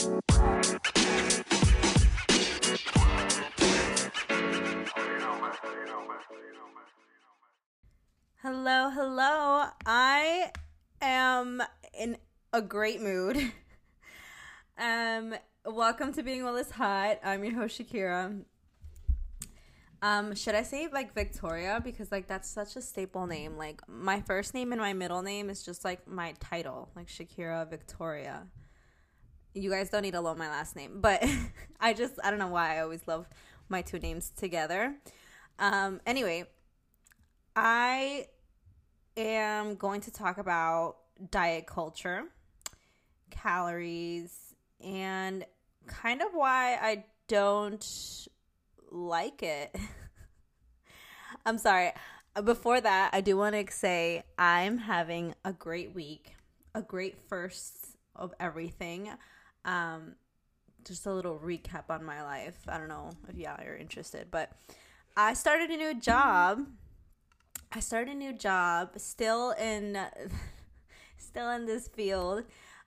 Hello, hello. I am in a great mood. um, welcome to Being Well is Hot. I'm your host Shakira. Um, should I say like Victoria because like that's such a staple name. Like my first name and my middle name is just like my title, like Shakira Victoria. You guys don't need to love my last name, but I just I don't know why I always love my two names together. Um, anyway, I am going to talk about diet culture, calories, and kind of why I don't like it. I'm sorry. Before that, I do want to say I'm having a great week, a great first of everything. Um, just a little recap on my life. I don't know if y'all are interested, but I started a new job. I started a new job, still in, still in this field.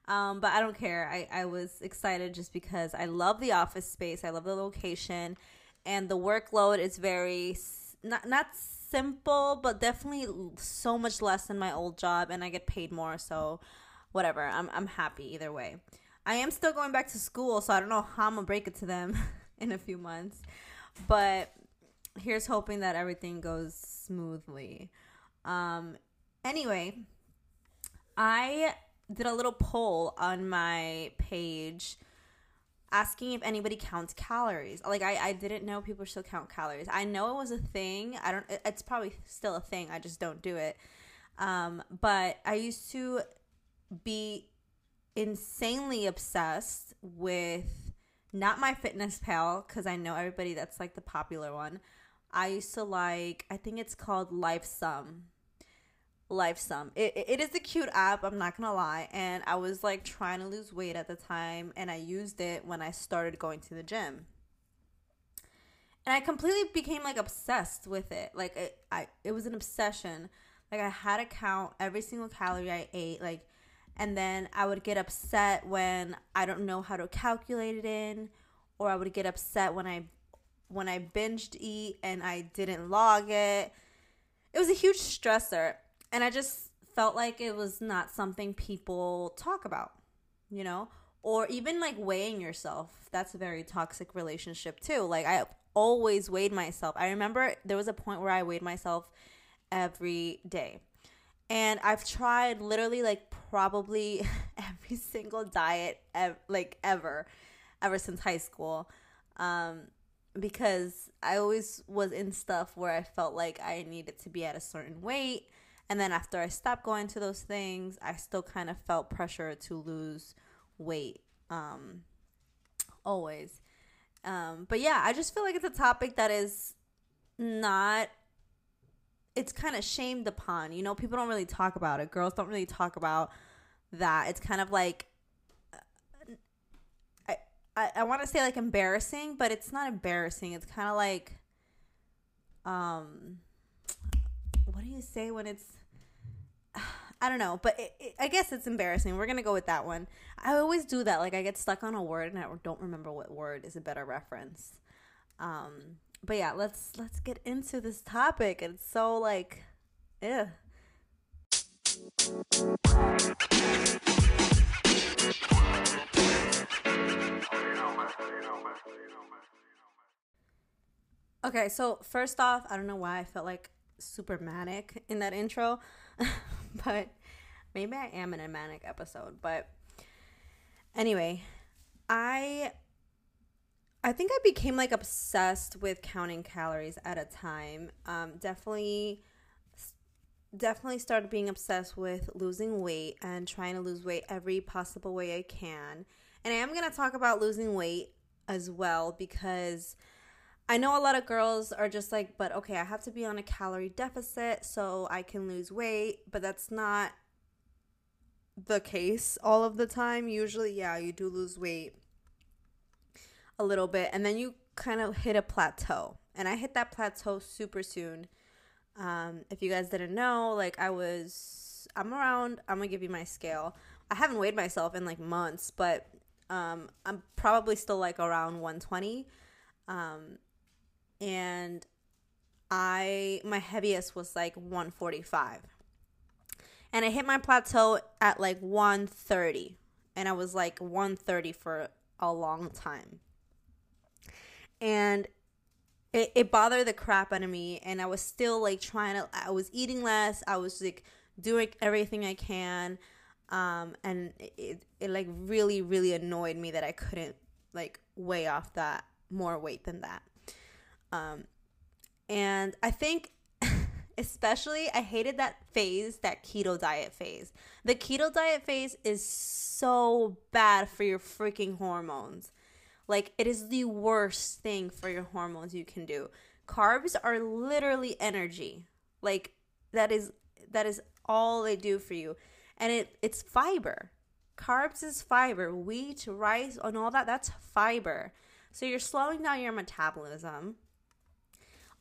Um, but I don't care. I, I was excited just because I love the office space. I love the location and the workload is very not not simple, but definitely so much less than my old job, and I get paid more. So, whatever. I'm I'm happy either way. I am still going back to school, so I don't know how I'm gonna break it to them in a few months, but here's hoping that everything goes smoothly. Um, anyway, I did a little poll on my page asking if anybody counts calories. Like I, I didn't know people still count calories. I know it was a thing. I don't. It's probably still a thing. I just don't do it. Um, but I used to be insanely obsessed with not MyFitnessPal because I know everybody that's like the popular one. I used to like. I think it's called Lifesum. Lifesum. It, it is a cute app, I'm not gonna lie. And I was like trying to lose weight at the time, and I used it when I started going to the gym. And I completely became like obsessed with it. Like it, I, it was an obsession. Like I had to count every single calorie I ate. Like, and then I would get upset when I don't know how to calculate it in, or I would get upset when I, when I binged eat and I didn't log it. It was a huge stressor and I just felt like it was not something people talk about, you know? Or even like weighing yourself. That's a very toxic relationship too. Like I always weighed myself. I remember there was a point where I weighed myself every day. And I've tried literally like probably every single diet ev- like ever ever since high school. Um because I always was in stuff where I felt like I needed to be at a certain weight and then after I stopped going to those things, I still kind of felt pressure to lose weight. Um, always. Um, but yeah, I just feel like it's a topic that is not it's kind of shamed upon. You know, people don't really talk about it. Girls don't really talk about that. It's kind of like I I, I want to say like embarrassing, but it's not embarrassing. It's kind of like um what do you say when it's I don't know, but it, it, I guess it's embarrassing. We're gonna go with that one. I always do that. Like I get stuck on a word and I don't remember what word is a better reference. Um, but yeah, let's let's get into this topic. It's so like, yeah. Okay, so first off, I don't know why I felt like super manic in that intro, but maybe I am in a manic episode. But anyway, I I think I became like obsessed with counting calories at a time. Um, definitely definitely started being obsessed with losing weight and trying to lose weight every possible way I can. And I am to talk about losing weight as well because I know a lot of girls are just like, but okay, I have to be on a calorie deficit so I can lose weight, but that's not the case all of the time. Usually, yeah, you do lose weight a little bit and then you kind of hit a plateau. And I hit that plateau super soon. Um, if you guys didn't know, like I was, I'm around, I'm gonna give you my scale. I haven't weighed myself in like months, but Um, I'm probably still like around 120. Um, and I my heaviest was like 145. And I hit my plateau at like 130. And I was like 130 for a long time. And it, it bothered the crap out of me and I was still like trying to I was eating less. I was like doing everything I can. Um, and it, it like really, really annoyed me that I couldn't like weigh off that more weight than that. Um, and I think especially I hated that phase, that keto diet phase. The keto diet phase is so bad for your freaking hormones. Like it is the worst thing for your hormones you can do. Carbs are literally energy. Like that is that is all they do for you. And it it's fiber. Carbs is fiber. Wheat, rice, and all that that's fiber. So you're slowing down your metabolism.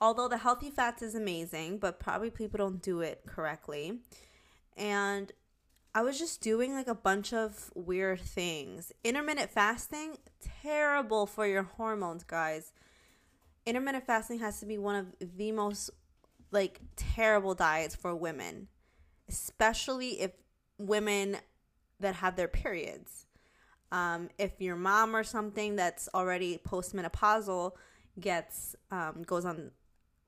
Although the healthy fats is amazing, but probably people don't do it correctly. And I was just doing like a bunch of weird things. Intermittent fasting, terrible for your hormones, guys. Intermittent fasting has to be one of the most like terrible diets for women, especially if women that have their periods. Um, if your mom or something that's already postmenopausal gets um, goes on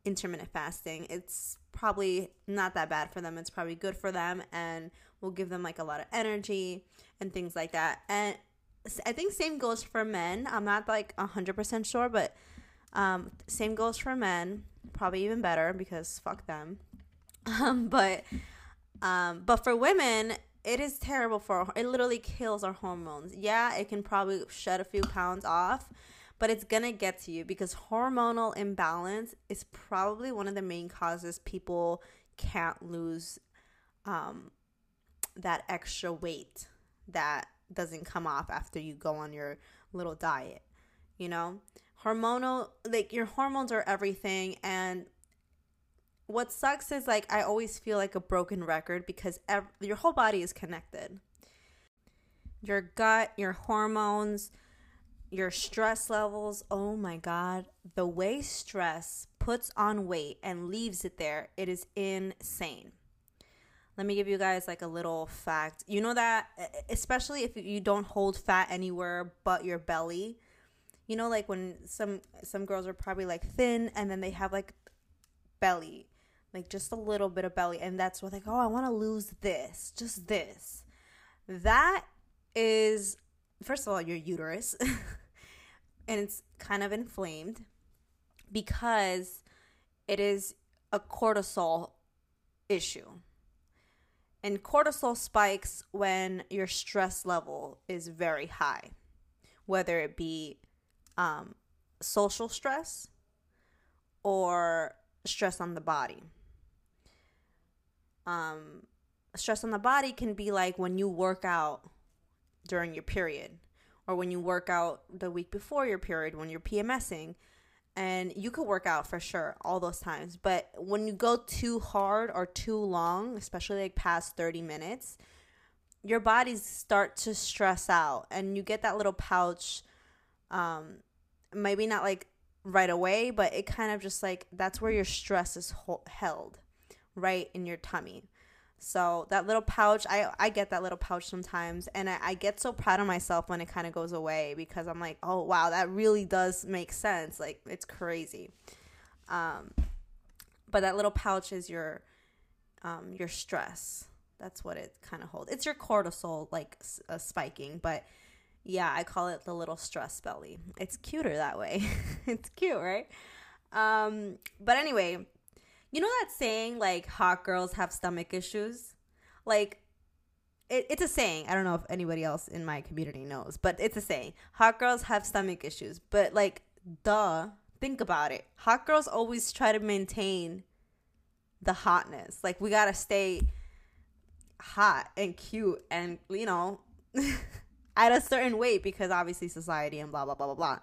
intermittent fasting, it's probably not that bad for them. It's probably good for them and will give them like a lot of energy and things like that. And I think same goes for men. I'm not like 100% sure, but um, same goes for men. Probably even better because fuck them. Um, but um, but for women, it is terrible for it literally kills our hormones. Yeah, it can probably shed a few pounds off, but it's gonna get to you because hormonal imbalance is probably one of the main causes people can't lose um, that extra weight that doesn't come off after you go on your little diet. You know, hormonal, like your hormones are everything. And what sucks is like I always feel like a broken record because ev- your whole body is connected. Your gut, your hormones, your stress levels. Oh my God. The way stress puts on weight and leaves it there, it is insane. Let me give you guys like a little fact. You know that, especially if you don't hold fat anywhere but your belly, you know, like when some some girls are probably like thin and then they have like belly, like just a little bit of belly, and that's what like, oh, I want to lose this, just this. That is, first of all, your uterus. and it's kind of inflamed because it is a cortisol issue. And cortisol spikes when your stress level is very high, whether it be um, social stress or stress on the body. Um, stress on the body can be like when you work out during your period or when you work out the week before your period when you're PMSing and you could work out for sure all those times. But when you go too hard or too long especially like past 30 minutes your bodies start to stress out and you get that little pouch um maybe not like right away but it kind of just like that's where your stress is ho- held right in your tummy so that little pouch, I I get that little pouch sometimes, and I, I get so proud of myself when it kind of goes away because I'm like, oh wow, that really does make sense. Like it's crazy. Um, but that little pouch is your um your stress. That's what it kind of holds. It's your cortisol like uh, spiking, but yeah, I call it the little stress belly. It's cuter that way. it's cute, right? Um, but anyway, you know that saying like hot girls have stomach issues? Like it, it's a saying. I don't know if anybody else in my community knows, but it's a saying. Hot girls have stomach issues. But like duh, think about it. Hot girls always try to maintain the hotness. Like we got to stay hot and cute and you know at a certain weight because obviously society and blah blah blah blah blah.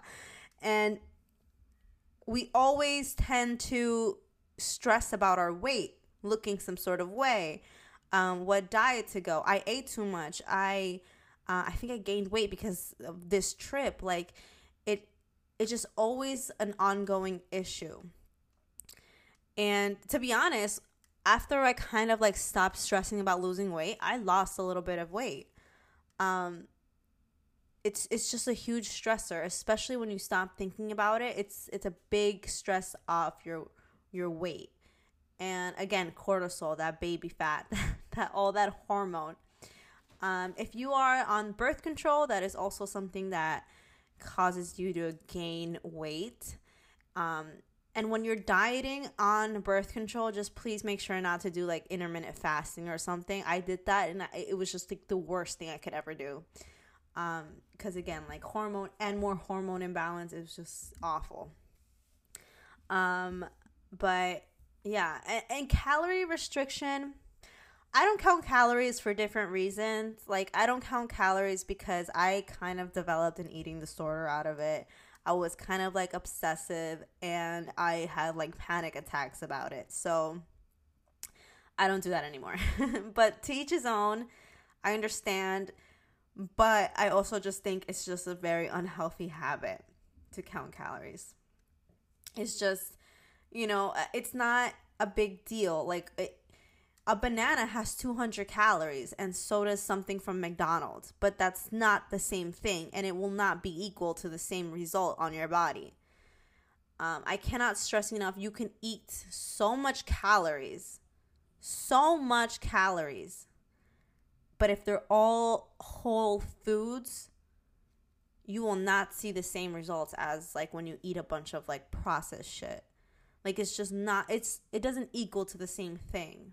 And we always tend to stress about our weight looking some sort of way, um, what diet to go. I ate too much. I Uh, I think I gained weight because of this trip. Like it, it's just always an ongoing issue. And to be honest, after I kind of like stopped stressing about losing weight, I lost a little bit of weight. Um, it's it's just a huge stressor, especially when you stop thinking about it. It's it's a big stress off your your weight. And again, cortisol, that baby fat, that all that hormone. Um, if you are on birth control, that is also something that causes you to gain weight. Um, and when you're dieting on birth control, just please make sure not to do like intermittent fasting or something. I did that and it was just like the worst thing I could ever do. Um, because again, like hormone and more hormone imbalance is just awful. Um, but yeah, and, and calorie restriction. I don't count calories for different reasons. Like I don't count calories because I kind of developed an eating disorder out of it. I was kind of like obsessive and I had like panic attacks about it. So I don't do that anymore. but to each his own. I understand, but I also just think it's just a very unhealthy habit to count calories. It's just, you know, it's not a big deal. Like it, a banana has 200 calories and so does something from McDonald's, but that's not the same thing and it will not be equal to the same result on your body. Um, I cannot stress enough you can eat so much calories, so much calories, but if they're all whole foods, you will not see the same results as like when you eat a bunch of like processed shit. Like it's just not it's it doesn't equal to the same thing.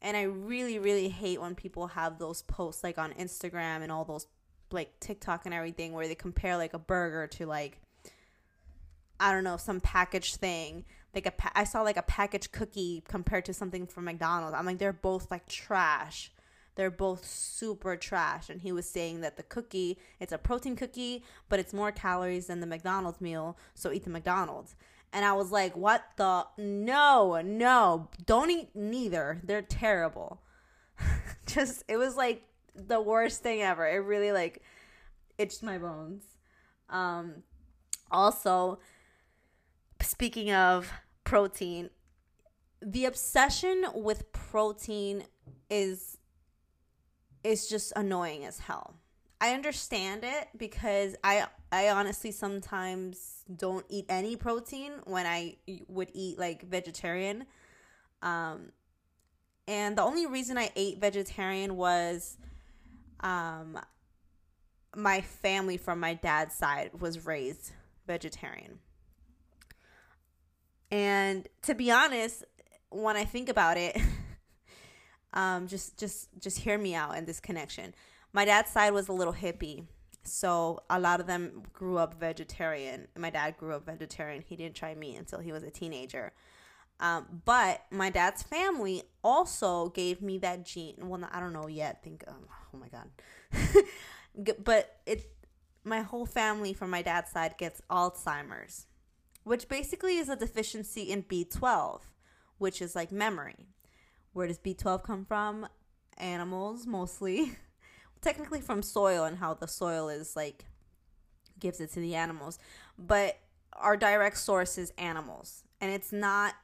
And I really, really hate when people have those posts like on Instagram and all those like TikTok and everything where they compare like a burger to like I don't know some packaged thing. Like a pa- I saw like a packaged cookie compared to something from McDonald's. I'm like they're both like trash. They're both super trash. And he was saying that the cookie, it's a protein cookie, but it's more calories than the McDonald's meal, so eat the McDonald's. And I was like, what the? No, no, don't eat neither. They're terrible. Just, it was like the worst thing ever. It really like itched my bones. Um, also, speaking of protein, the obsession with protein is is just annoying as hell. I understand it because I I honestly sometimes don't eat any protein when I would eat like vegetarian. Um and the only reason I ate vegetarian was um my family from my dad's side was raised vegetarian. And to be honest, when I think about it, um, just just just hear me out in this connection my dad's side was a little hippie. So a lot of them grew up vegetarian. My dad grew up vegetarian. He didn't try meat until he was a teenager. Um, but my dad's family also gave me that gene. Well, I don't know yet. Think, um, oh my god. but it, my whole family from my dad's side gets Alzheimer's, which basically is a deficiency in B12, which is like memory. Where does B12 come from? Animals mostly. technically from soil and how the soil is like gives it to the animals, but our direct source is animals. And it's not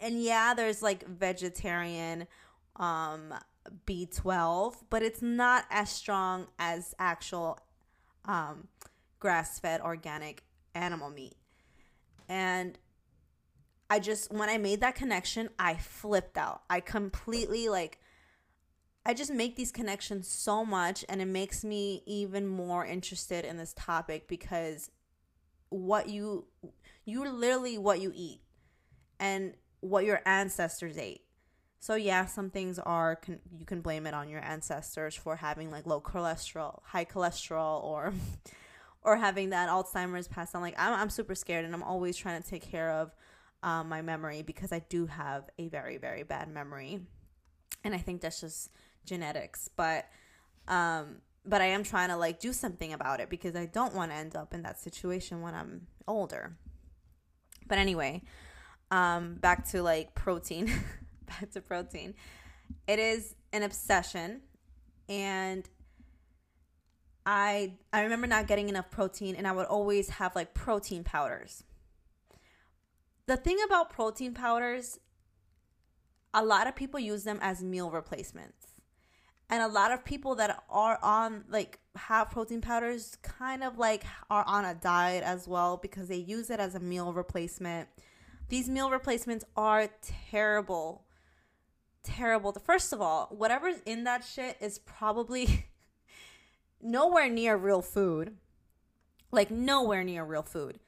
and yeah, there's like vegetarian um B12, but it's not as strong as actual um grass-fed organic animal meat. And I just when I made that connection, I flipped out. I completely like I just make these connections so much and it makes me even more interested in this topic because what you you're literally what you eat and what your ancestors ate. So yeah, some things are can, you can blame it on your ancestors for having like low cholesterol, high cholesterol or or having that Alzheimer's passed on. Like I'm I'm super scared and I'm always trying to take care of um, my memory because I do have a very very bad memory. And I think that's just genetics, but um but I am trying to like do something about it because I don't want to end up in that situation when I'm older. But anyway, um back to like protein. back to protein. It is an obsession and I I remember not getting enough protein and I would always have like protein powders. The thing about protein powders, a lot of people use them as meal replacements. And a lot of people that are on like have protein powders kind of like are on a diet as well because they use it as a meal replacement. These meal replacements are terrible. Terrible. First of all, whatever's in that shit is probably nowhere near real food. Like nowhere near real food.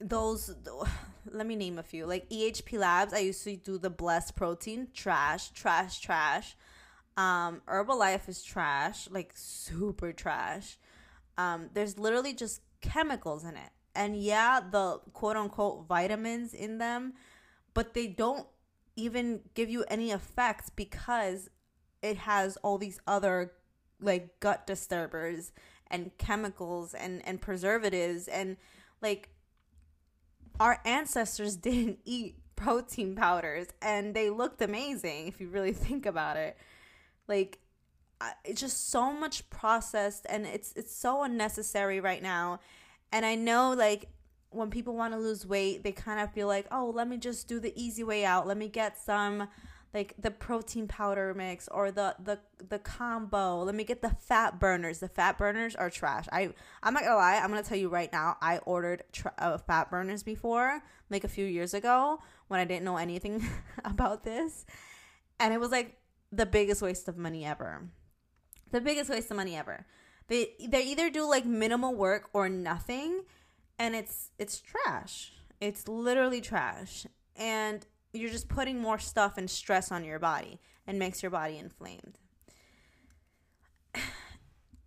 Those let me name a few. Like EHP Labs, I used to do the Blessed protein, trash, trash, trash. Um, Herbalife is trash, like super trash. Um, there's literally just chemicals in it. And yeah, the quote unquote vitamins in them, but they don't even give you any effects because it has all these other like gut disturbers and chemicals and and preservatives and like our ancestors didn't eat protein powders and they looked amazing if you really think about it like it's just so much processed and it's it's so unnecessary right now and i know like when people want to lose weight they kind of feel like oh let me just do the easy way out let me get some like the protein powder mix or the the the combo. Let me get the fat burners. The fat burners are trash. I I'm not gonna lie. I'm gonna tell you right now. I ordered tra- uh, fat burners before, like a few years ago when I didn't know anything about this, and it was like the biggest waste of money ever. The biggest waste of money ever. They they either do like minimal work or nothing, and it's it's trash. It's literally trash. And you're just putting more stuff and stress on your body and makes your body inflamed.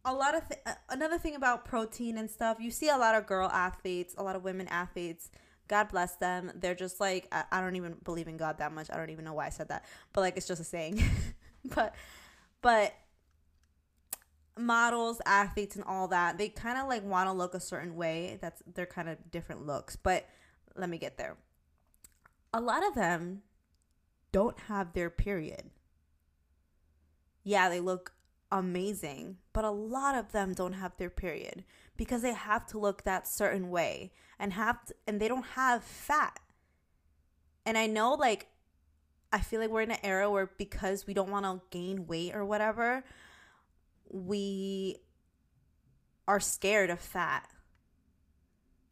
A lot of th- uh, another thing about protein and stuff, you see a lot of girl athletes, a lot of women athletes. God bless them. They're just like I, I don't even believe in God that much. I don't even know why I said that, but like it's just a saying. but but models, athletes, and all that, they kind of like want to look a certain way. That's they're kind of different looks. But let me get there a lot of them don't have their period. Yeah, they look amazing, but a lot of them don't have their period because they have to look that certain way and have to, and they don't have fat. And I know like I feel like we're in an era where because we don't want to gain weight or whatever, we are scared of fat.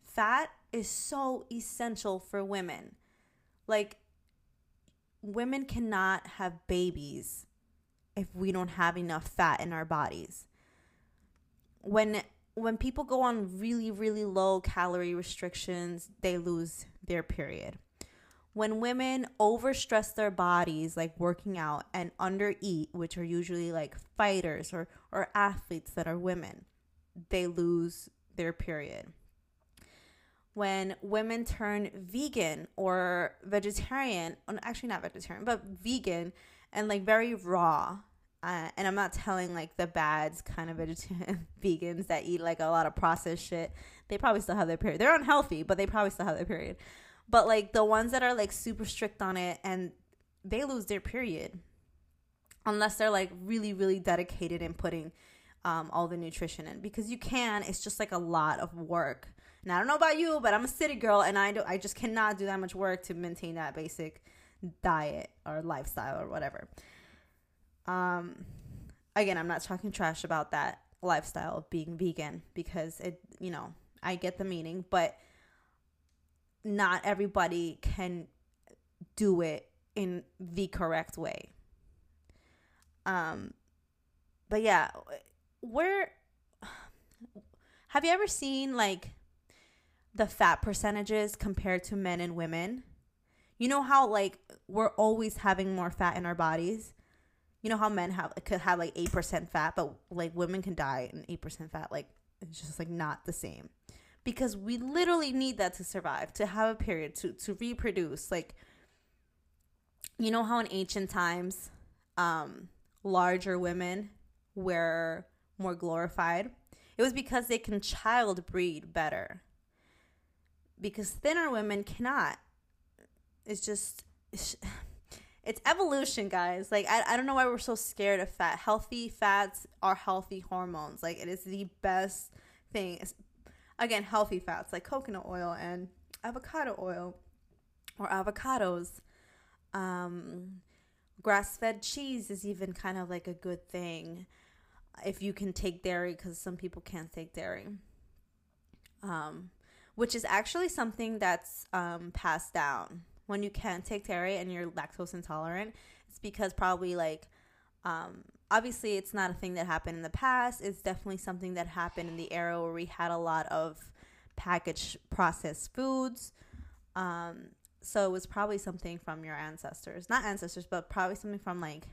Fat is so essential for women. Like, women cannot have babies if we don't have enough fat in our bodies. When when people go on really really low calorie restrictions, they lose their period. When women overstress their bodies like working out and undereat, which are usually like fighters or or athletes that are women, they lose their period when women turn vegan or vegetarian, actually not vegetarian, but vegan and like very raw. Uh, and I'm not telling like the bads kind of vegetarian vegans that eat like a lot of processed shit. They probably still have their period. They're unhealthy, but they probably still have their period. But like the ones that are like super strict on it and they lose their period unless they're like really, really dedicated in putting um, all the nutrition in because you can. It's just like a lot of work and I don't know about you, but I'm a city girl and I do I just cannot do that much work to maintain that basic diet or lifestyle or whatever. Um again, I'm not talking trash about that lifestyle of being vegan because it, you know, I get the meaning, but not everybody can do it in the correct way. Um but yeah, where have you ever seen like the fat percentages compared to men and women. You know how like we're always having more fat in our bodies. You know how men have could have like eight percent fat, but like women can die in eight percent fat. Like it's just like not the same because we literally need that to survive, to have a period, to to reproduce. Like you know how in ancient times, um, larger women were more glorified. It was because they can child breed better because thinner women cannot. It's just it's, it's evolution, guys. Like I, I don't know why we're so scared of fat. Healthy fats are healthy hormones. Like it is the best thing. Again, healthy fats like coconut oil and avocado oil or avocados. Um, grass fed cheese is even kind of like a good thing if you can take dairy because some people can't take dairy. Um, which is actually something that's um, passed down when you can't take dairy and you're lactose intolerant, it's because probably like um, obviously it's not a thing that happened in the past. It's definitely something that happened in the era where we had a lot of packaged processed foods. Um, so it was probably something from your ancestors, not ancestors, but probably something from like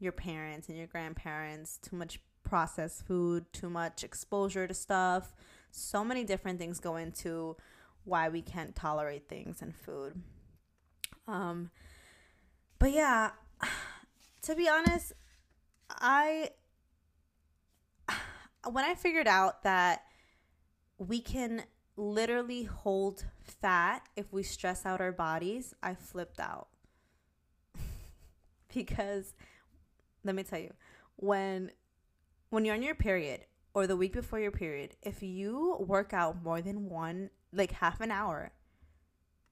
your parents and your grandparents. Too much processed food, too much exposure to stuff. So many different things go into why we can't tolerate things in food. Um, but yeah, to be honest, I when I figured out that we can literally hold fat if we stress out our bodies, I flipped out. because let me tell you, when when you're on your period or the week before your period, if you work out more than one like half an hour,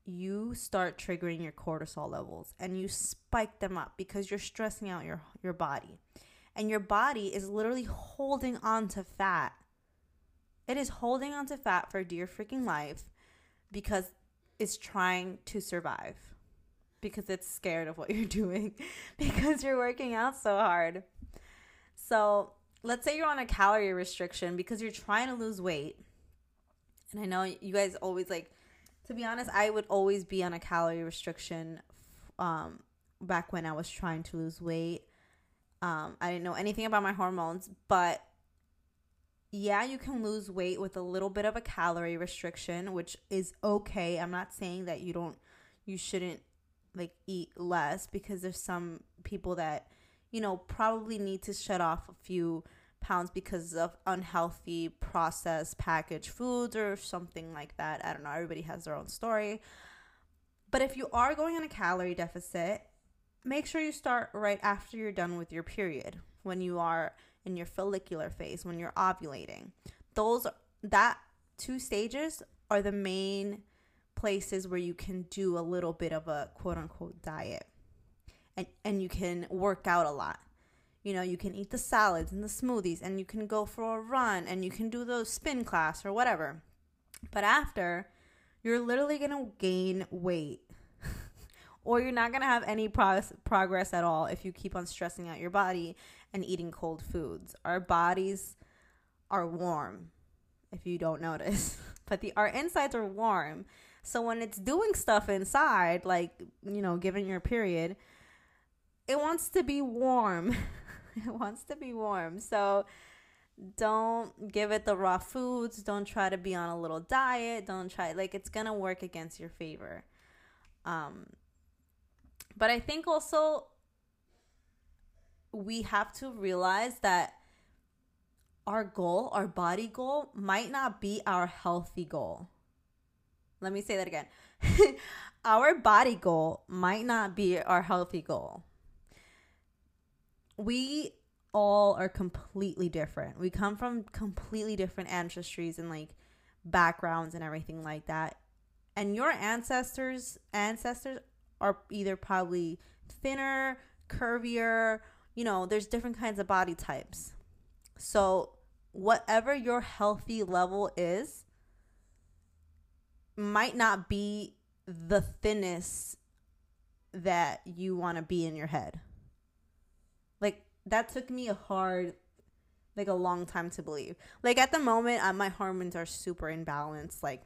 you start triggering your cortisol levels and you spike them up because you're stressing out your your body. And your body is literally holding on to fat. It is holding on to fat for dear freaking life because it's trying to survive. Because it's scared of what you're doing because you're working out so hard. So, let's say you're on a calorie restriction because you're trying to lose weight and I know you guys always like, to be honest, I would always be on a calorie restriction um, back when I was trying to lose weight. Um, I didn't know anything about my hormones, but yeah, you can lose weight with a little bit of a calorie restriction, which is okay. I'm not saying that you don't, you shouldn't like eat less because there's some people that, you know, probably need to shut off a few pounds because of unhealthy processed packaged foods or something like that. I don't know. Everybody has their own story. But if you are going on a calorie deficit, make sure you start right after you're done with your period, when you are in your follicular phase, when you're ovulating. Those that two stages are the main places where you can do a little bit of a quote unquote diet. And and you can work out a lot. You know, you can eat the salads and the smoothies and you can go for a run and you can do the spin class or whatever. But after, you're literally going to gain weight. or you're not going to have any pro- progress at all if you keep on stressing out your body and eating cold foods. Our bodies are warm, if you don't notice. but the our insides are warm. So when it's doing stuff inside, like, you know, given your period, it wants to be warm. it wants to be warm. So don't give it the raw foods. Don't try to be on a little diet. Don't try like it's gonna work against your favor. Um, but I think also we have to realize that our goal, our body goal, might not be our healthy goal. Let me say that again. our body goal might not be our healthy goal we all are completely different. We come from completely different ancestries and like backgrounds and everything like that. And your ancestors ancestors are either probably thinner, curvier, you know, there's different kinds of body types. So, whatever your healthy level is might not be the thinnest that you want to be in your head like that took me a hard like a long time to believe. Like at the moment, uh, my hormones are super imbalanced. Like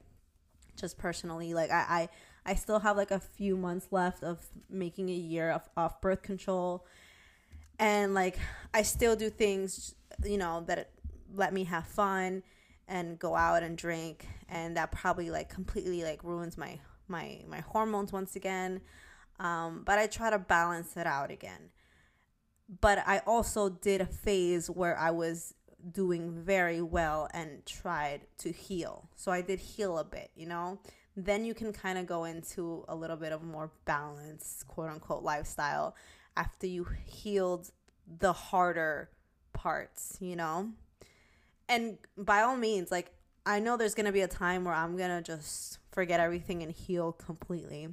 just personally, like I, I I still have like a few months left of making a year of off birth control, and like I still do things, you know, that let me have fun and go out and drink, and that probably like completely like ruins my my my hormones once again. Um, but I try to balance it out again but I also did a phase where I was doing very well and tried to heal. So I did heal a bit, you know? then you can kind of go into a little bit of more balanced, quote unquote, lifestyle after you healed the harder parts, you know? And by all means, like, I know there's to be a time where I'm to just forget everything and heal completely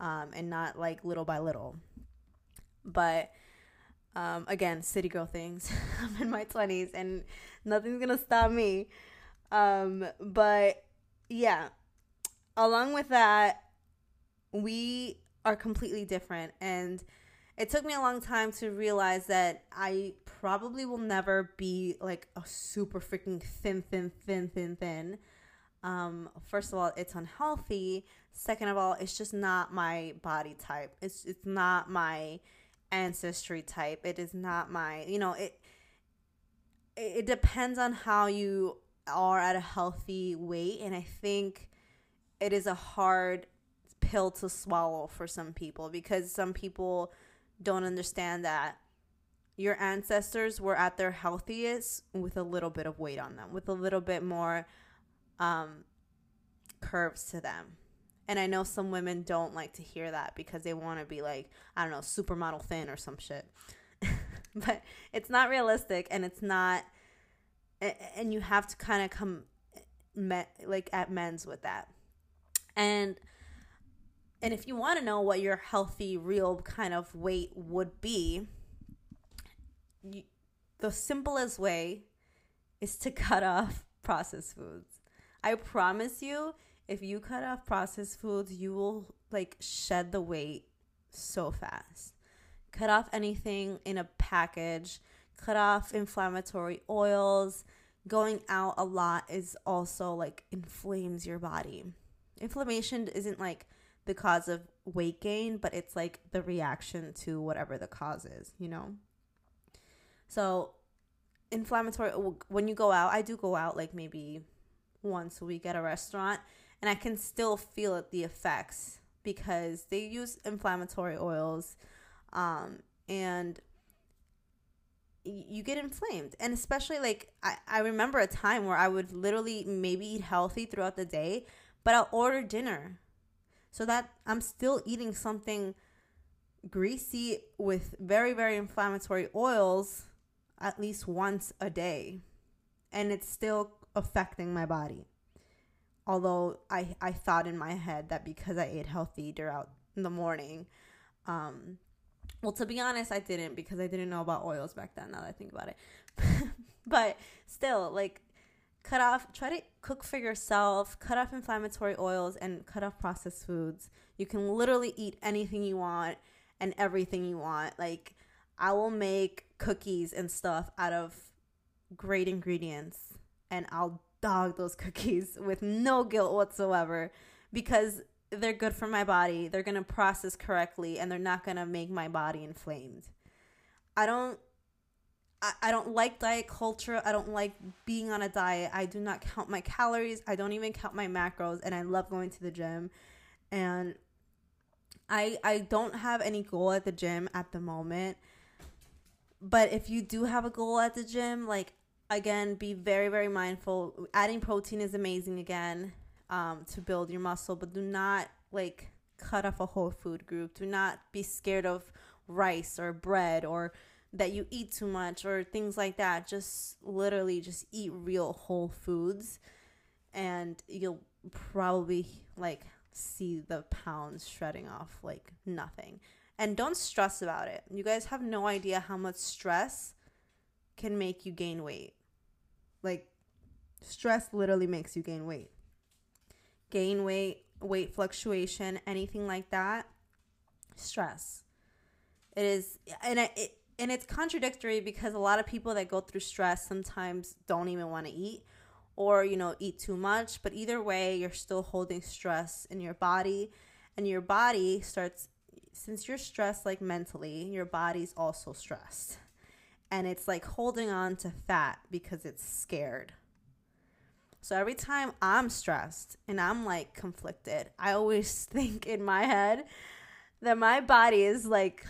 um, and not like little by little. But um, again, city girl things. I'm in my 20s and nothing's to stop me. Um, but yeah, along with that, we are completely different. And it took me a long time to realize that I probably will never be like a super freaking thin, thin, thin, thin, thin. Um, first of all, it's unhealthy. Second of all, it's just not my body type. It's it's not my ancestry type. It is not my, you know, it it depends on how you are at a healthy weight and I think it is a hard pill to swallow for some people because some people don't understand that your ancestors were at their healthiest with a little bit of weight on them, with a little bit more um, curves to them. And I know some women don't like to hear that because they want to be like, I don't know, supermodel thin or some shit. but it's not realistic and it's not, and you have to kind of come like at men's with that. And and if you want to know what your healthy, real kind of weight would be, you, the simplest way is to cut off processed foods. I promise you, if you cut off processed foods, you will like shed the weight so fast. Cut off anything in a package, cut off inflammatory oils. Going out a lot is also like inflames your body. Inflammation isn't like the cause of weight gain, but it's like the reaction to whatever the cause is, you know? So, inflammatory, when you go out, I do go out like maybe once a week at a restaurant, and I can still feel it, the effects because they use inflammatory oils um, and you get inflamed and especially like I, I remember a time where i would literally maybe eat healthy throughout the day but i'll order dinner so that I'm still eating something greasy with very, very inflammatory oils at least once a day. And it's still affecting my body. Although I, I thought in my head that because I ate healthy throughout the morning, um, well, to be honest, I didn't because I didn't know about oils back then. Now that I think about it, but still, like cut off try to cook for yourself cut off inflammatory oils and cut off processed foods you can literally eat anything you want and everything you want like i will make cookies and stuff out of great ingredients and i'll dog those cookies with no guilt whatsoever because they're good for my body they're going to process correctly and they're not going to make my body inflamed i don't I, I don't like diet culture. I don't like being on a diet. I do not count my calories. I don't even count my macros. And I love going to the gym. And I I don't have any goal at the gym at the moment. But if you do have a goal at the gym, like again, be very very mindful. Adding protein is amazing again um, to build your muscle, but do not like cut off a whole food group. Do not be scared of rice or bread or that you eat too much or things like that. Just literally just eat real whole foods and you'll probably like see the pounds shredding off like nothing. And don't stress about it. You guys have no idea how much stress can make you gain weight. Like stress literally makes you gain weight. Gain weight, weight fluctuation, anything like that, stress. It is and it and it's contradictory because a lot of people that go through stress sometimes don't even want to eat or you know eat too much but either way you're still holding stress in your body and your body starts since you're stressed like mentally your body's also stressed and it's like holding on to fat because it's scared so every time i'm stressed and i'm like conflicted i always think in my head that my body is like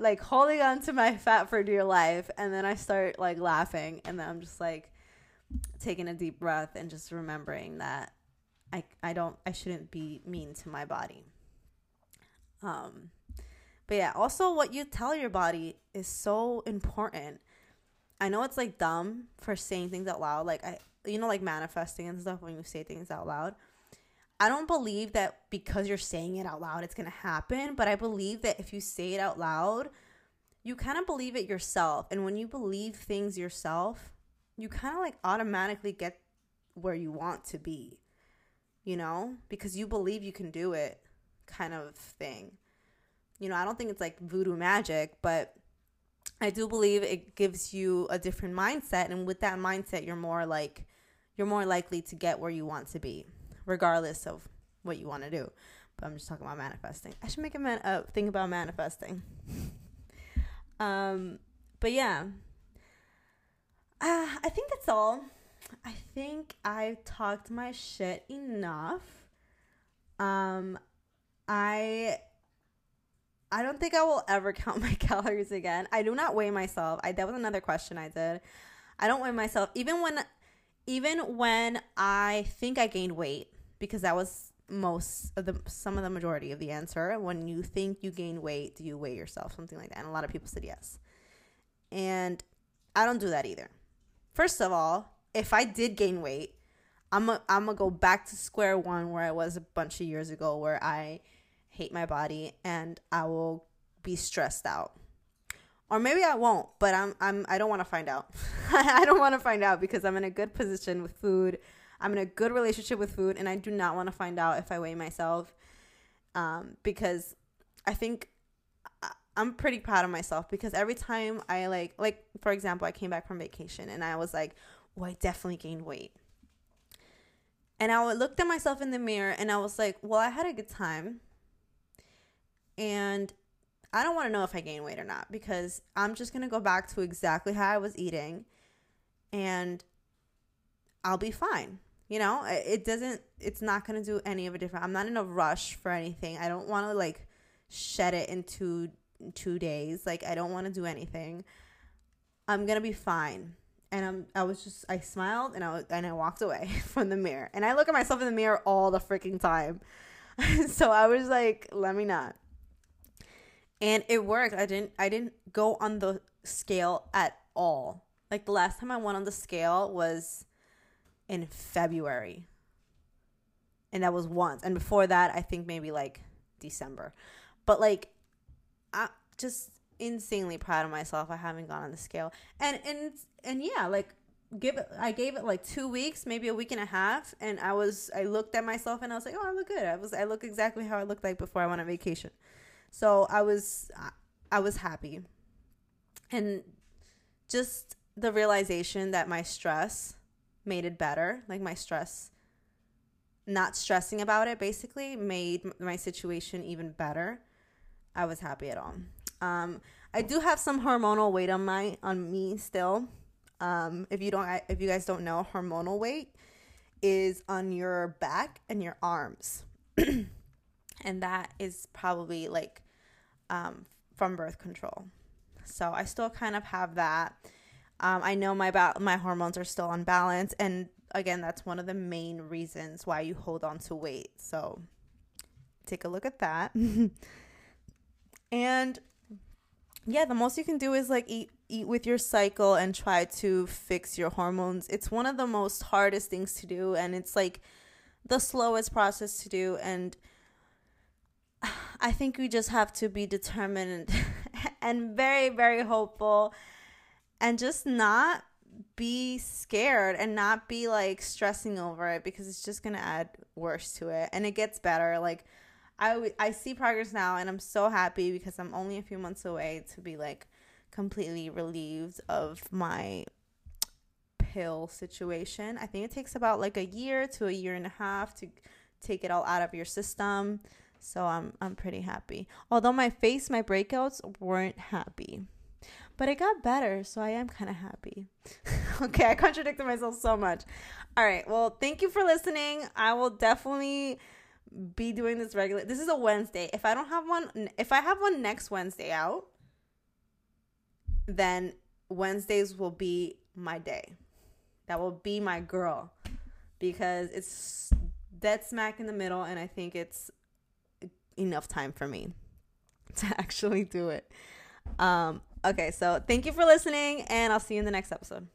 like holding on to my fat for dear life and then i start like laughing and then i'm just like taking a deep breath and just remembering that I I don't I shouldn't be mean to my body. Um but yeah, also what you tell your body is so important. I know it's like dumb for saying things out loud, like I you know like manifesting and stuff when you say things out loud. I don't believe that because you're saying it out loud it's going to happen, but I believe that if you say it out loud, you kind of believe it yourself. And when you believe things yourself, you kind of like automatically get where you want to be, you know, because you believe you can do it, kind of thing. You know, I don't think it's like voodoo magic, but I do believe it gives you a different mindset. And with that mindset, you're more like, you're more likely to get where you want to be, regardless of what you want to do. But I'm just talking about manifesting. I should make a man- uh, thing about manifesting. um, but yeah, uh, I think that's all. I think I've talked my shit enough. Um, I I don't think I will ever count my calories again. I do not weigh myself. I that was another question I did. I don't weigh myself even when even when I think I gained weight because that was most of the some of the majority of the answer. When you think you gain weight, do you weigh yourself? Something like that. And a lot of people said yes. And I don't do that either. First of all, if I did gain weight, I'm a, I'm gonna go back to square one where I was a bunch of years ago, where I hate my body and I will be stressed out. Or maybe I won't, but I'm I'm I don't want to find out. I don't want to find out because I'm in a good position with food. I'm in a good relationship with food, and I do not want to find out if I weigh myself, um, because I think I'm pretty proud of myself because every time I like like for example, I came back from vacation and I was like, "Oh, I definitely gained weight." And I looked at myself in the mirror and I was like, "Well, I had a good time." And I don't want to know if I gain weight or not because I'm just going to go back to exactly how I was eating and I'll be fine. You know, it doesn't, it's not going to do any of a different. I'm not in a rush for anything. I don't want to like shed it into two days. Like I don't want to do anything. I'm gonna be fine. And I'm I was just I smiled and I and I walked away from the mirror. And I look at myself in the mirror all the freaking time. so I was like, let me not. And it worked. I didn't I didn't go on the scale at all. Like the last time I went on the scale was in February. And that was once. And before that, I think maybe like December. But like I'm just insanely proud of myself. I haven't gone on the scale, and and and yeah, like give it. I gave it like two weeks, maybe a week and a half, and I was. I looked at myself and I was like, oh, I look good. I was. I look exactly how I looked like before I went on vacation. So I was. I was happy, and just the realization that my stress made it better. Like my stress not stressing about it basically made my situation even better I was happy at all. Um, I do have some hormonal weight on my on me still. Um, if you don't, if you guys don't know, hormonal weight is on your back and your arms, and that is probably like um, from birth control. So I still kind of have that. Um, I know my ba- my hormones are still unbalanced, and again, that's one of the main reasons why you hold on to weight. So take a look at that. And yeah, the most you can do is like eat eat with your cycle and try to fix your hormones. It's one of the most hardest things to do and it's like the slowest process to do and I think we just have to be determined and very very hopeful and just not be scared and not be like stressing over it because it's just going to add worse to it and it gets better like I, I see progress now and I'm so happy because I'm only a few months away to be like completely relieved of my pill situation. I think it takes about like a year to a year and a half to take it all out of your system. So I'm I'm pretty happy. Although my face, my breakouts weren't happy. But it got better, so I am kind of happy. okay, I contradicted myself so much. All right. Well, thank you for listening. I will definitely be doing this regular. This is a Wednesday. If I don't have one, if I have one next Wednesday out, then Wednesdays will be my day. That will be my girl because it's dead smack in the middle, and I think it's enough time for me to actually do it. Um, okay, so thank you for listening, and I'll see you in the next episode.